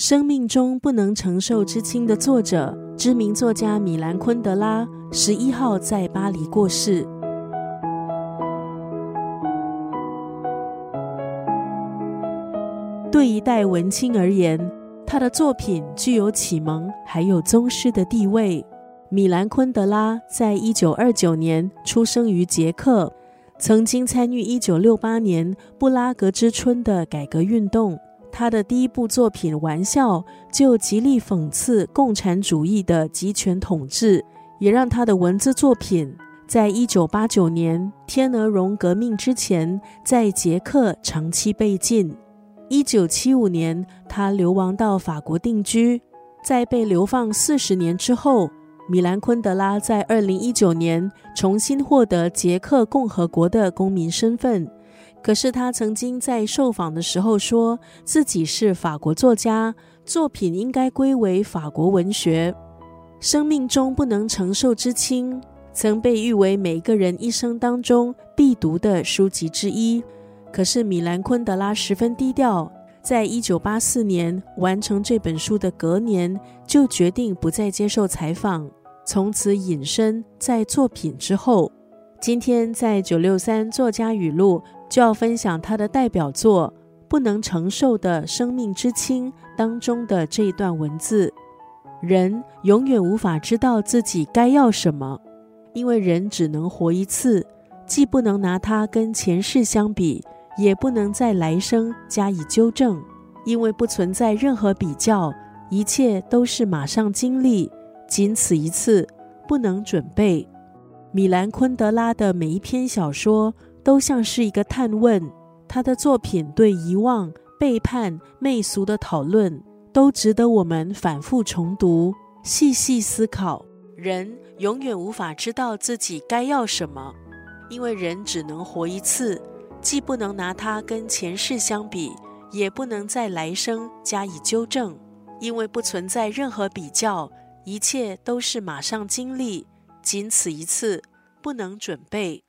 生命中不能承受之轻的作者，知名作家米兰昆德拉，十一号在巴黎过世。对一代文青而言，他的作品具有启蒙还有宗师的地位。米兰昆德拉在一九二九年出生于捷克，曾经参与一九六八年布拉格之春的改革运动。他的第一部作品《玩笑》就极力讽刺共产主义的集权统治，也让他的文字作品在一九八九年天鹅绒革命之前在捷克长期被禁。一九七五年，他流亡到法国定居，在被流放四十年之后，米兰昆德拉在二零一九年重新获得捷克共和国的公民身份。可是他曾经在受访的时候说自己是法国作家，作品应该归为法国文学。生命中不能承受之轻，曾被誉为每个人一生当中必读的书籍之一。可是米兰昆德拉十分低调，在一九八四年完成这本书的隔年，就决定不再接受采访，从此隐身在作品之后。今天在九六三作家语录就要分享他的代表作《不能承受的生命之轻》当中的这一段文字：人永远无法知道自己该要什么，因为人只能活一次，既不能拿它跟前世相比。也不能在来生加以纠正，因为不存在任何比较，一切都是马上经历，仅此一次，不能准备。米兰昆德拉的每一篇小说都像是一个探问，他的作品对遗忘、背叛、媚俗的讨论，都值得我们反复重读、细细思考。人永远无法知道自己该要什么，因为人只能活一次。既不能拿它跟前世相比，也不能在来生加以纠正，因为不存在任何比较，一切都是马上经历，仅此一次，不能准备。